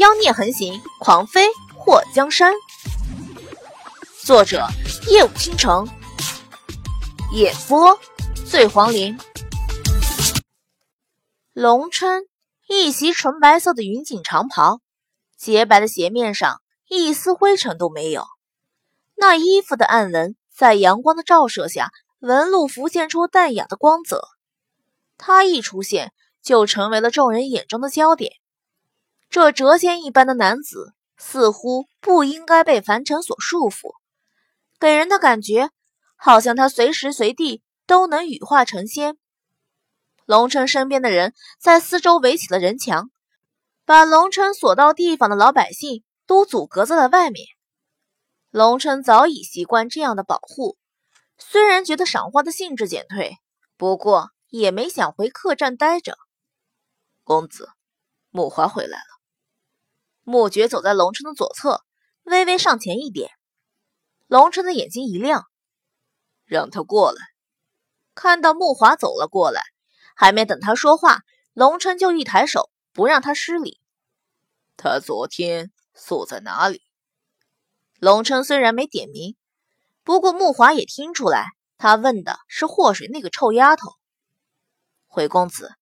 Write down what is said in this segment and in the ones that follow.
妖孽横行，狂飞祸江山。作者：夜舞倾城，演播：醉黄林。龙琛一袭纯白色的云锦长袍，洁白的鞋面上一丝灰尘都没有。那衣服的暗纹在阳光的照射下，纹路浮现出淡雅的光泽。他一出现，就成为了众人眼中的焦点。这谪仙一般的男子，似乎不应该被凡尘所束缚，给人的感觉好像他随时随地都能羽化成仙。龙琛身边的人在四周围起了人墙，把龙琛所到地方的老百姓都阻隔在了外面。龙琛早已习惯这样的保护，虽然觉得赏花的兴致减退，不过也没想回客栈待着。公子，木华回来了。穆觉走在龙琛的左侧，微微上前一点。龙琛的眼睛一亮，让他过来。看到穆华走了过来，还没等他说话，龙琛就一抬手，不让他失礼。他昨天宿在哪里？龙琛虽然没点名，不过穆华也听出来，他问的是祸水那个臭丫头。回公子，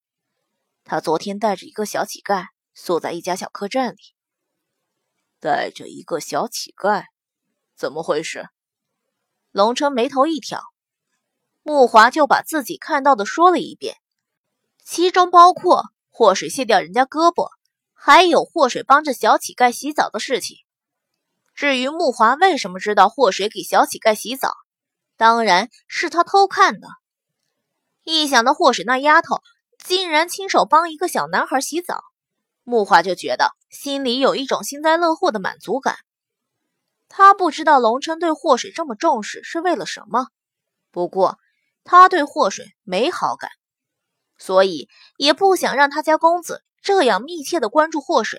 他昨天带着一个小乞丐宿在一家小客栈里。带着一个小乞丐，怎么回事？龙琛眉头一挑，木华就把自己看到的说了一遍，其中包括祸水卸掉人家胳膊，还有祸水帮着小乞丐洗澡的事情。至于木华为什么知道祸水给小乞丐洗澡，当然是他偷看的。一想到祸水那丫头竟然亲手帮一个小男孩洗澡。木华就觉得心里有一种幸灾乐祸的满足感。他不知道龙琛对祸水这么重视是为了什么，不过他对祸水没好感，所以也不想让他家公子这样密切的关注祸水。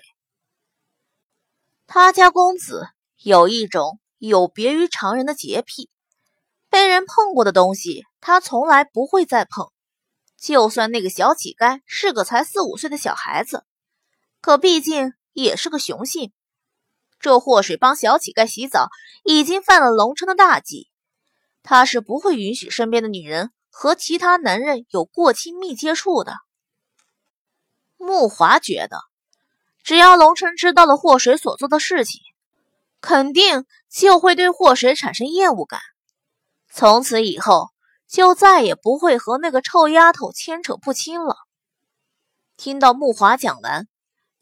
他家公子有一种有别于常人的洁癖，被人碰过的东西他从来不会再碰，就算那个小乞丐是个才四五岁的小孩子。可毕竟也是个雄性，这祸水帮小乞丐洗澡，已经犯了龙琛的大忌。他是不会允许身边的女人和其他男人有过亲密接触的。木华觉得，只要龙琛知道了祸水所做的事情，肯定就会对祸水产生厌恶感，从此以后就再也不会和那个臭丫头牵扯不清了。听到木华讲完。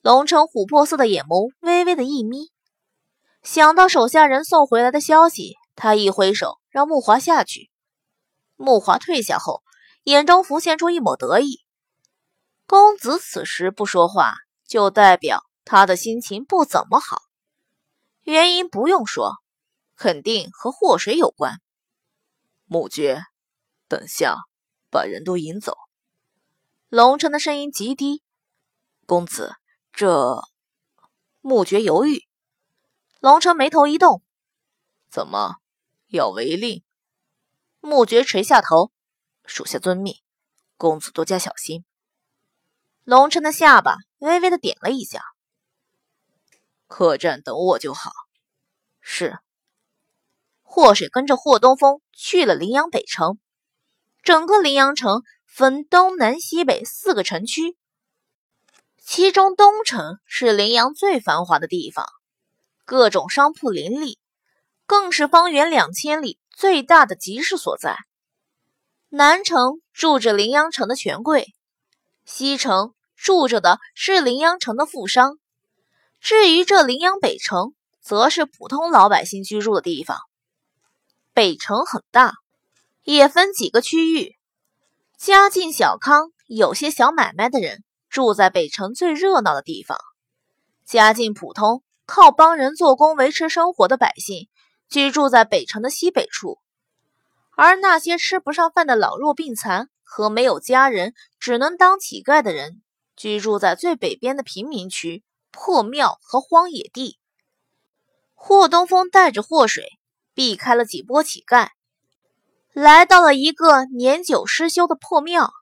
龙城琥珀色的眼眸微微的一眯，想到手下人送回来的消息，他一挥手让木华下去。木华退下后，眼中浮现出一抹得意。公子此时不说话，就代表他的心情不怎么好。原因不用说，肯定和祸水有关。木觉，等下把人都引走。龙城的声音极低，公子。这，穆觉犹豫，龙城眉头一动，怎么要违令？穆觉垂下头，属下遵命，公子多加小心。龙城的下巴微微的点了一下，客栈等我就好。是。祸水跟着霍东风去了羚阳北城，整个羚阳城分东南西北四个城区。其中东城是羚阳最繁华的地方，各种商铺林立，更是方圆两千里最大的集市所在。南城住着羚阳城的权贵，西城住着的是羚阳城的富商。至于这羚阳北城，则是普通老百姓居住的地方。北城很大，也分几个区域，家境小康、有些小买卖的人。住在北城最热闹的地方，家境普通、靠帮人做工维持生活的百姓居住在北城的西北处，而那些吃不上饭的老弱病残和没有家人只能当乞丐的人居住在最北边的贫民区、破庙和荒野地。霍东风带着祸水避开了几波乞丐，来到了一个年久失修的破庙。